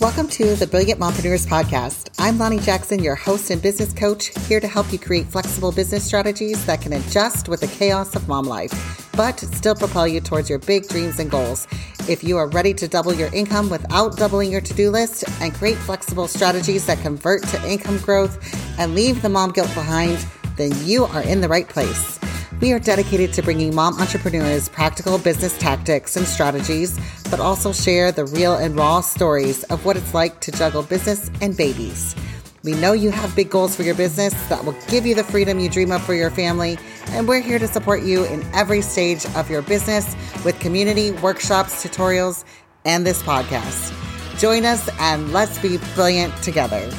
Welcome to the Brilliant Mompreneurs Podcast. I'm Lani Jackson, your host and business coach, here to help you create flexible business strategies that can adjust with the chaos of mom life, but still propel you towards your big dreams and goals. If you are ready to double your income without doubling your to do list and create flexible strategies that convert to income growth and leave the mom guilt behind, then you are in the right place. We are dedicated to bringing mom entrepreneurs practical business tactics and strategies, but also share the real and raw stories of what it's like to juggle business and babies. We know you have big goals for your business that will give you the freedom you dream of for your family, and we're here to support you in every stage of your business with community, workshops, tutorials, and this podcast. Join us and let's be brilliant together.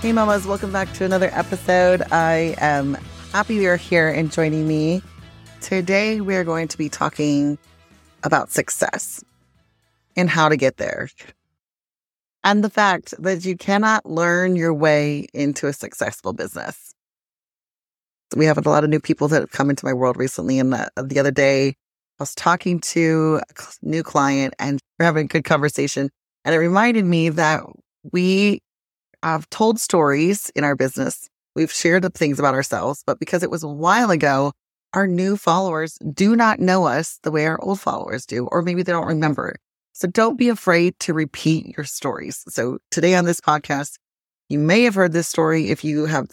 Hey, mamas, welcome back to another episode. I am happy you're here and joining me. Today, we're going to be talking about success and how to get there. And the fact that you cannot learn your way into a successful business. We have a lot of new people that have come into my world recently. And the, the other day, I was talking to a new client and we're having a good conversation. And it reminded me that we have told stories in our business We've shared things about ourselves, but because it was a while ago, our new followers do not know us the way our old followers do, or maybe they don't remember. So don't be afraid to repeat your stories. So today on this podcast, you may have heard this story if you have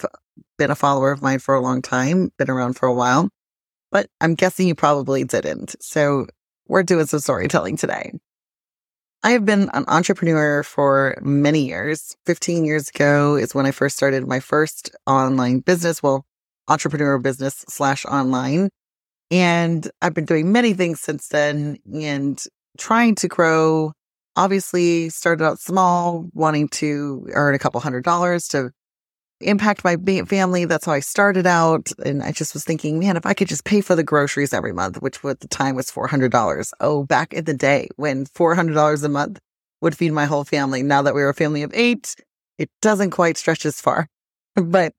been a follower of mine for a long time, been around for a while, but I'm guessing you probably didn't. So we're doing some storytelling today. I have been an entrepreneur for many years. 15 years ago is when I first started my first online business. Well, entrepreneur business slash online. And I've been doing many things since then and trying to grow. Obviously, started out small, wanting to earn a couple hundred dollars to impact my family. That's how I started out. And I just was thinking, man, if I could just pay for the groceries every month, which at the time was $400. Oh, back in the day when $400 a month would feed my whole family. Now that we are a family of eight, it doesn't quite stretch as far. But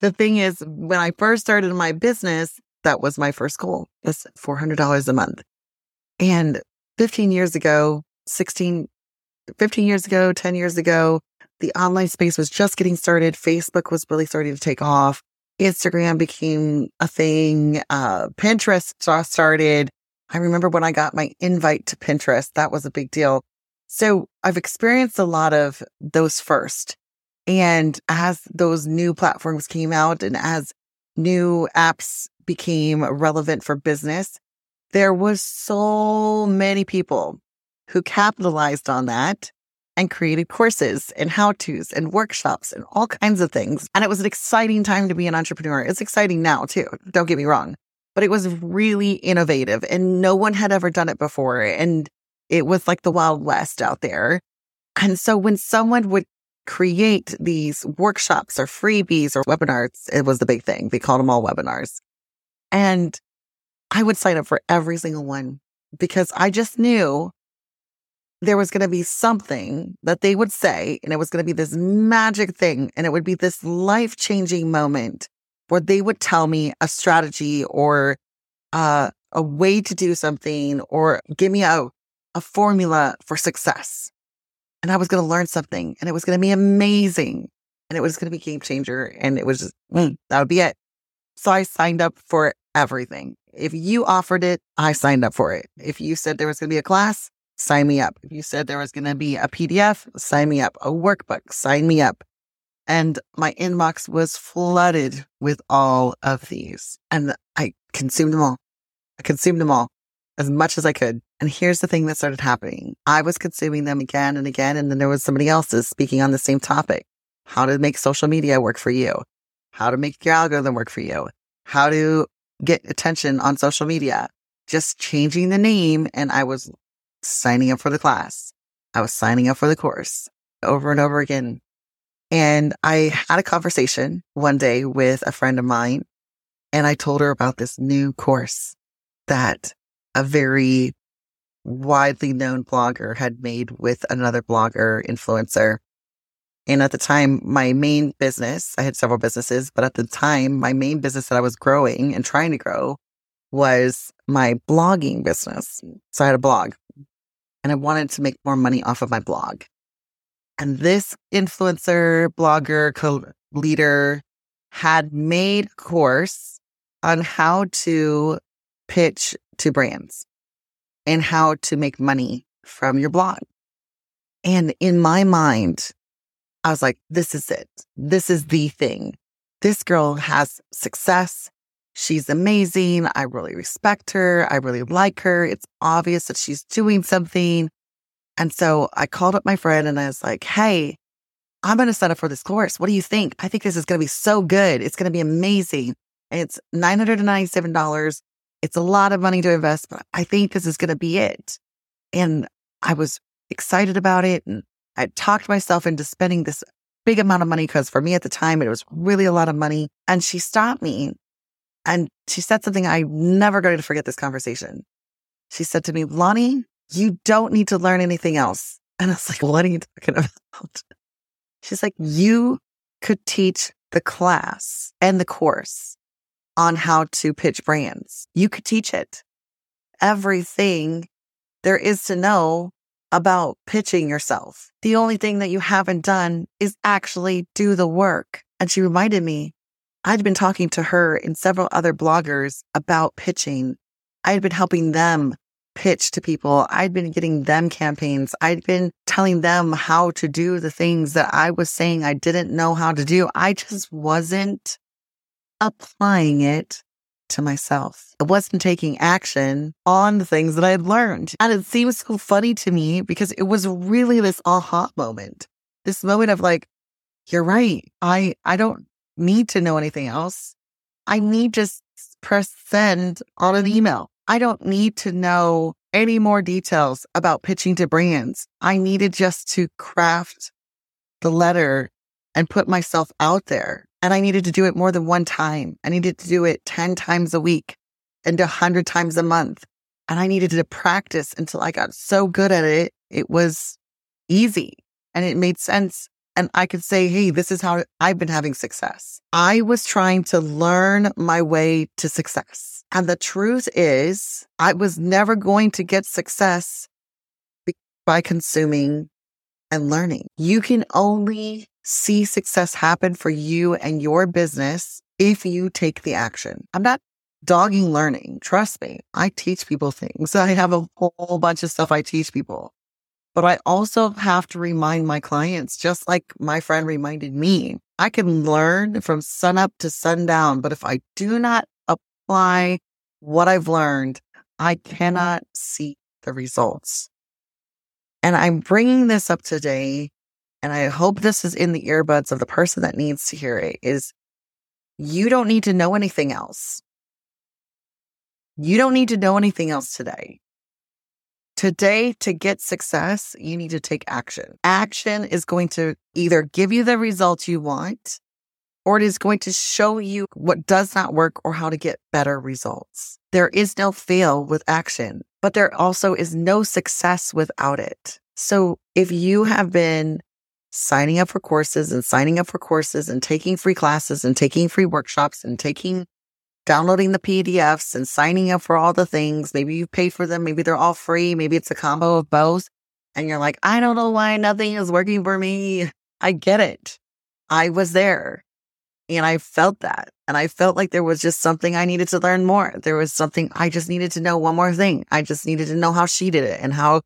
the thing is, when I first started my business, that was my first goal was $400 a month. And 15 years ago, 16, 15 years ago, 10 years ago, the online space was just getting started. Facebook was really starting to take off. Instagram became a thing. Uh, Pinterest started. I remember when I got my invite to Pinterest, that was a big deal. So I've experienced a lot of those first. And as those new platforms came out and as new apps became relevant for business, there was so many people who capitalized on that and created courses and how to's and workshops and all kinds of things. And it was an exciting time to be an entrepreneur. It's exciting now too. Don't get me wrong, but it was really innovative and no one had ever done it before. And it was like the Wild West out there. And so when someone would create these workshops or freebies or webinars, it was the big thing. They called them all webinars. And I would sign up for every single one because I just knew there was going to be something that they would say, and it was going to be this magic thing, and it would be this life changing moment where they would tell me a strategy or uh, a way to do something or give me a, a formula for success. And I was going to learn something, and it was going to be amazing, and it was going to be game changer, and it was just, mm, that would be it. So I signed up for everything. If you offered it, I signed up for it. If you said there was going to be a class, sign me up. If you said there was going to be a PDF, sign me up. A workbook, sign me up. And my inbox was flooded with all of these. And I consumed them all. I consumed them all as much as I could. And here's the thing that started happening. I was consuming them again and again. And then there was somebody else's speaking on the same topic. How to make social media work for you. How to make your algorithm work for you. How to get attention on social media. Just changing the name. And I was signing up for the class. I was signing up for the course over and over again. And I had a conversation one day with a friend of mine and I told her about this new course that a very widely known blogger had made with another blogger influencer. And at the time, my main business, I had several businesses, but at the time, my main business that I was growing and trying to grow was my blogging business. So I had a blog and I wanted to make more money off of my blog. And this influencer, blogger, co leader had made a course on how to pitch to brands and how to make money from your blog. And in my mind, I was like, this is it. This is the thing. This girl has success. She's amazing. I really respect her. I really like her. It's obvious that she's doing something. And so I called up my friend and I was like, Hey, I'm going to sign up for this course. What do you think? I think this is going to be so good. It's going to be amazing. It's $997. It's a lot of money to invest, but I think this is going to be it. And I was excited about it. And I talked myself into spending this big amount of money because for me at the time, it was really a lot of money. And she stopped me and she said something I'm never going to forget this conversation. She said to me, Lani, you don't need to learn anything else. And I was like, what are you talking about? She's like, you could teach the class and the course on how to pitch brands. You could teach it. Everything there is to know about pitching yourself. The only thing that you haven't done is actually do the work. And she reminded me, I'd been talking to her and several other bloggers about pitching. I had been helping them pitch to people. I'd been getting them campaigns. I'd been telling them how to do the things that I was saying I didn't know how to do. I just wasn't applying it to myself. I wasn't taking action on the things that I had learned. And it seems so funny to me because it was really this aha moment. This moment of like, you're right. I, I don't need to know anything else. I need just press send on an mm-hmm. email. I don't need to know any more details about pitching to brands. I needed just to craft the letter and put myself out there. And I needed to do it more than one time. I needed to do it 10 times a week and 100 times a month. And I needed to practice until I got so good at it. It was easy and it made sense. And I could say, Hey, this is how I've been having success. I was trying to learn my way to success. And the truth is I was never going to get success by consuming and learning. You can only see success happen for you and your business if you take the action. I'm not dogging learning. Trust me. I teach people things. I have a whole bunch of stuff I teach people. But I also have to remind my clients, just like my friend reminded me, I can learn from sunup to sundown. But if I do not apply what I've learned, I mm-hmm. cannot see the results. And I'm bringing this up today and I hope this is in the earbuds of the person that needs to hear it, is you don't need to know anything else. You don't need to know anything else today. Today, to get success, you need to take action. Action is going to either give you the results you want, or it is going to show you what does not work or how to get better results. There is no fail with action, but there also is no success without it. So if you have been signing up for courses and signing up for courses and taking free classes and taking free workshops and taking downloading the PDFs and signing up for all the things. Maybe you paid for them. Maybe they're all free. Maybe it's a combo of both. And you're like, I don't know why nothing is working for me. I get it. I was there and I felt that. And I felt like there was just something I needed to learn more. There was something I just needed to know one more thing. I just needed to know how she did it and how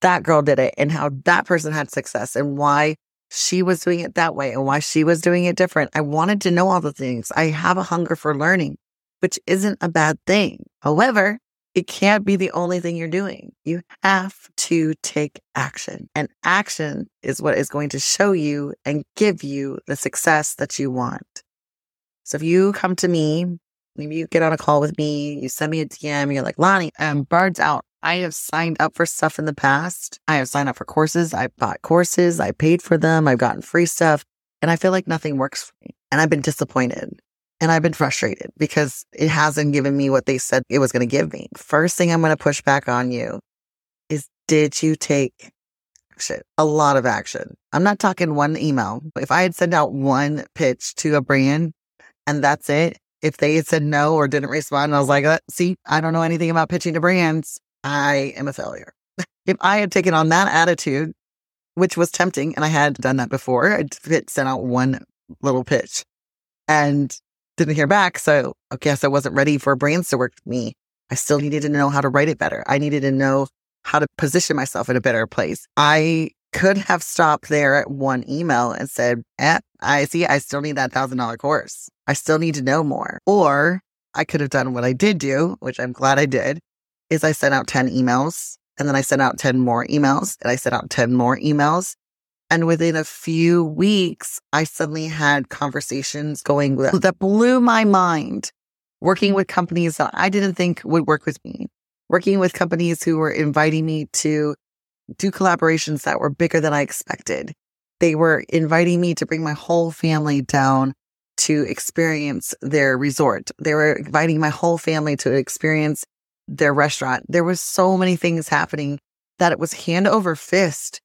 that girl did it and how that person had success and why she was doing it that way and why she was doing it different. I wanted to know all the things. I have a hunger for learning, which isn't a bad thing. However, it can't be the only thing you're doing. You have to take action and action is what is going to show you and give you the success that you want. So if you come to me, maybe you get on a call with me, you send me a DM, you're like, Lani, I'm birds out. I have signed up for stuff in the past. I have signed up for courses. I bought courses. I paid for them. I've gotten free stuff and I feel like nothing works for me. And I've been disappointed and I've been frustrated because it hasn't given me what they said it was going to give me. First thing I'm going to push back on you is did you take action? A lot of action. I'm not talking one email. If I had sent out one pitch to a brand and that's it, if they had said no or didn't respond, I was like, uh, see, I don't know anything about pitching to brands. I am a failure. if I had taken on that attitude, which was tempting, and I had done that before, I'd sent out one little pitch and didn't hear back. So I guess I wasn't ready for brands to work with me. I still needed to know how to write it better. I needed to know how to position myself in a better place. I could have stopped there at one email and said, eh, I see, I still need that thousand dollar course. I still need to know more. Or I could have done what I did do, which I'm glad I did, is I sent out 10 emails and then I sent out 10 more emails and I sent out 10 more emails. And within a few weeks, I suddenly had conversations going with, that blew my mind working with companies that I didn't think would work with me, working with companies who were inviting me to do collaborations that were bigger than I expected. They were inviting me to bring my whole family down to experience their resort. They were inviting my whole family to experience their restaurant. There was so many things happening that it was hand over fist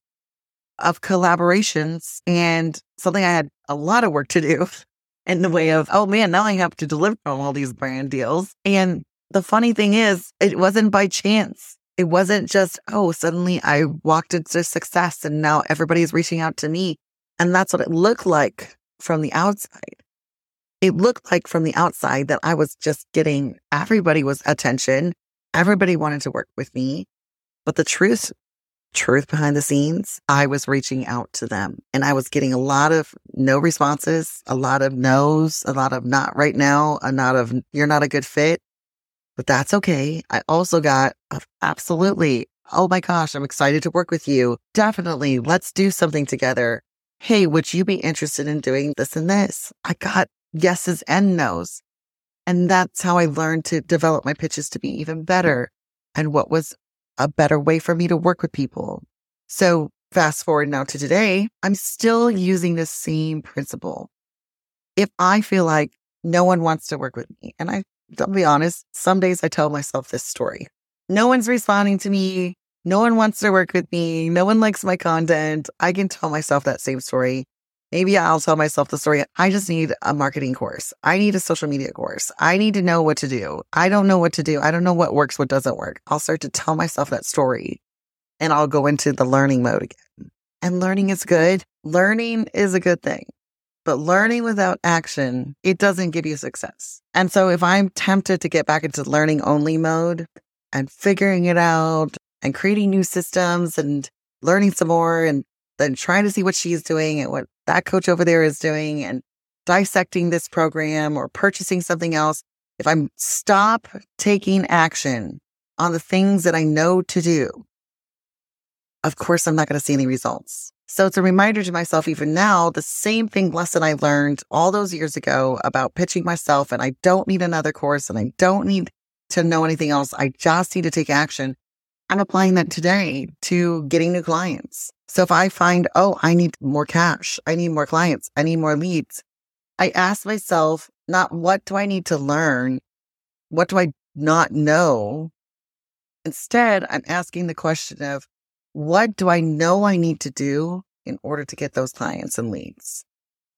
of collaborations and something I had a lot of work to do in the way of, oh man, now I have to deliver on all these brand deals. And the funny thing is, it wasn't by chance. It wasn't just, oh, suddenly I walked into success and now everybody's reaching out to me. And that's what it looked like from the outside. It looked like from the outside that I was just getting everybody was attention. Everybody wanted to work with me. But the truth, truth behind the scenes, I was reaching out to them and I was getting a lot of no responses, a lot of no's, a lot of not right now, a lot of you're not a good fit but that's okay. I also got absolutely, oh my gosh, I'm excited to work with you. Definitely, let's do something together. Hey, would you be interested in doing this and this? I got yeses and nos. And that's how I learned to develop my pitches to be even better and what was a better way for me to work with people. So fast forward now to today, I'm still using the same principle. If I feel like no one wants to work with me and I I'll be honest, some days I tell myself this story. No one's responding to me. No one wants to work with me. No one likes my content. I can tell myself that same story. Maybe I'll tell myself the story. I just need a marketing course. I need a social media course. I need to know what to do. I don't know what to do. I don't know what works, what doesn't work. I'll start to tell myself that story and I'll go into the learning mode again. And learning is good. Learning is a good thing. But learning without action, it doesn't give you success. And so if I'm tempted to get back into learning only mode and figuring it out and creating new systems and learning some more and then trying to see what she's doing and what that coach over there is doing and dissecting this program or purchasing something else, if I'm stop taking action on the things that I know to do, of course, I'm not going to see any results. So it's a reminder to myself, even now, the same thing lesson I learned all those years ago about pitching myself. And I don't need another course and I don't need to know anything else. I just need to take action. I'm applying that today to getting new clients. So if I find, oh, I need more cash, I need more clients, I need more leads, I ask myself, not what do I need to learn? What do I not know? Instead, I'm asking the question of what do I know I need to do in order to get those clients and leads?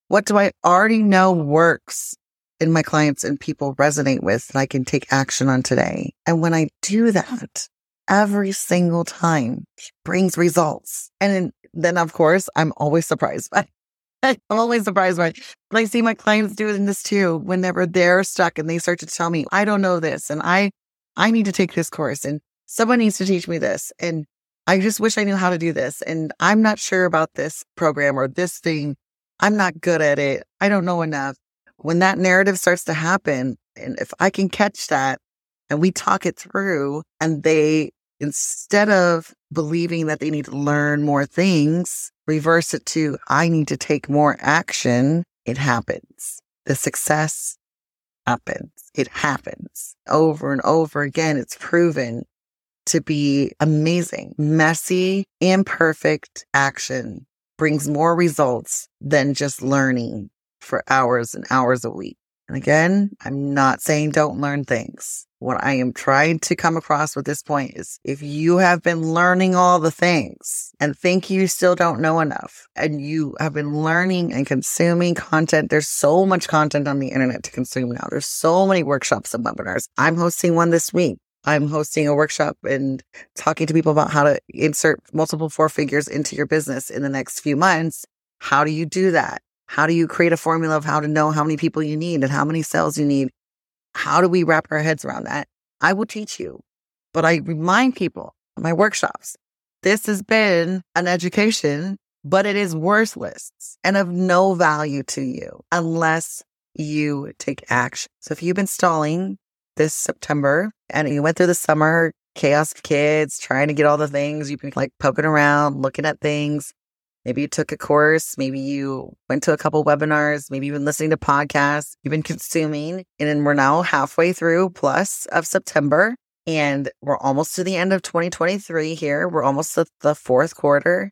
What do I already know works in my clients and people resonate with that I can take action on today? And when I do that every single time, brings results. And then, of course, I'm always surprised by I'm always surprised by but I see my clients doing this too whenever they're stuck and they start to tell me, I don't know this and I I need to take this course and someone needs to teach me this. And I just wish I knew how to do this. And I'm not sure about this program or this thing. I'm not good at it. I don't know enough. When that narrative starts to happen, and if I can catch that and we talk it through, and they, instead of believing that they need to learn more things, reverse it to, I need to take more action, it happens. The success happens. It happens over and over again. It's proven to be amazing. Messy, imperfect action brings more results than just learning for hours and hours a week. And again, I'm not saying don't learn things. What I am trying to come across with this point is if you have been learning all the things and think you still don't know enough and you have been learning and consuming content, there's so much content on the internet to consume now. There's so many workshops and webinars. I'm hosting one this week I'm hosting a workshop and talking to people about how to insert multiple four figures into your business in the next few months. How do you do that? How do you create a formula of how to know how many people you need and how many sales you need? How do we wrap our heads around that? I will teach you, but I remind people my workshops. This has been an education, but it is worthless and of no value to you unless you take action. So if you've been stalling this September and you went through the summer chaos of kids, trying to get all the things, you've been like poking around, looking at things. Maybe you took a course, maybe you went to a couple webinars, maybe you've been listening to podcasts, you've been consuming, and then we're now halfway through plus of September. And we're almost to the end of 2023 here. We're almost at the fourth quarter.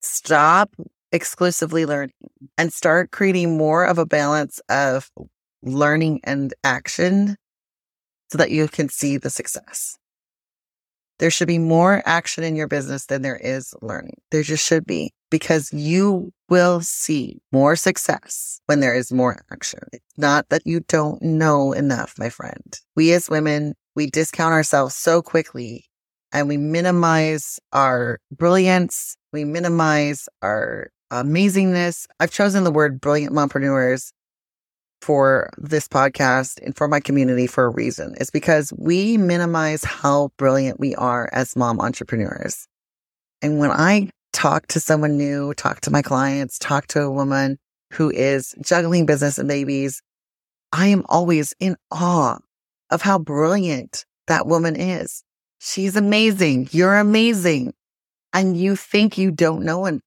Stop exclusively learning and start creating more of a balance of learning and action so that you can see the success. There should be more action in your business than there is learning. There just should be because you will see more success when there is more action. It's not that you don't know enough, my friend. We as women, we discount ourselves so quickly and we minimize our brilliance. We minimize our amazingness. I've chosen the word brilliant mompreneurs for this podcast and for my community for a reason. It's because we minimize how brilliant we are as mom entrepreneurs. And when I talk to someone new, talk to my clients, talk to a woman who is juggling business and babies, I am always in awe of how brilliant that woman is. She's amazing. You're amazing. And you think you don't know enough.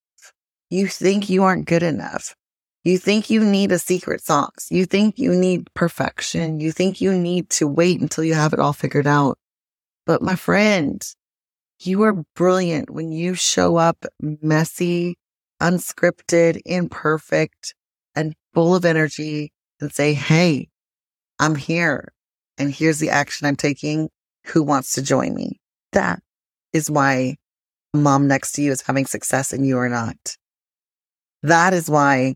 You think you aren't good enough. You think you need a secret sauce. You think you need perfection. You think you need to wait until you have it all figured out. But my friend, you are brilliant when you show up messy, unscripted, imperfect, and full of energy and say, Hey, I'm here and here's the action I'm taking. Who wants to join me? That is why mom next to you is having success and you are not. That is why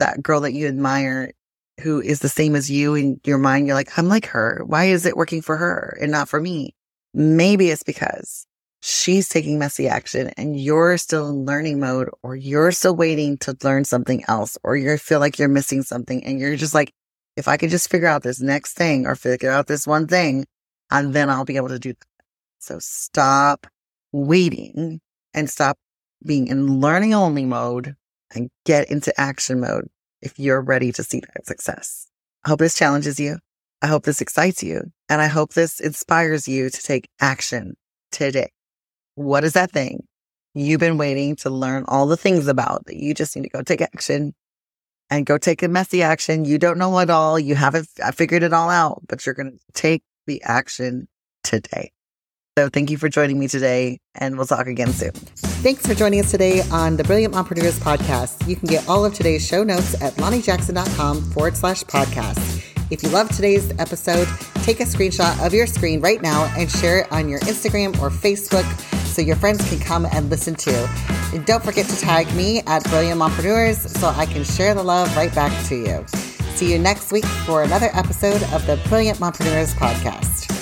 that girl that you admire who is the same as you in your mind, you're like, I'm like her. Why is it working for her and not for me? Maybe it's because she's taking messy action and you're still in learning mode or you're still waiting to learn something else or you feel like you're missing something and you're just like, if I could just figure out this next thing or figure out this one thing, and then I'll be able to do that. So stop waiting and stop being in learning only mode and get into action mode if you're ready to see that success. I hope this challenges you. I hope this excites you. And I hope this inspires you to take action today. What is that thing you've been waiting to learn all the things about that you just need to go take action and go take a messy action? You don't know it all. You haven't figured it all out, but you're going to take the action today. So thank you for joining me today, and we'll talk again soon. Thanks for joining us today on the Brilliant Mompreneurs podcast. You can get all of today's show notes at lanijackson.com forward slash podcast. If you love today's episode, take a screenshot of your screen right now and share it on your Instagram or Facebook so your friends can come and listen too. And don't forget to tag me at Brilliant Mompreneurs so I can share the love right back to you. See you next week for another episode of the Brilliant Mompreneurs podcast.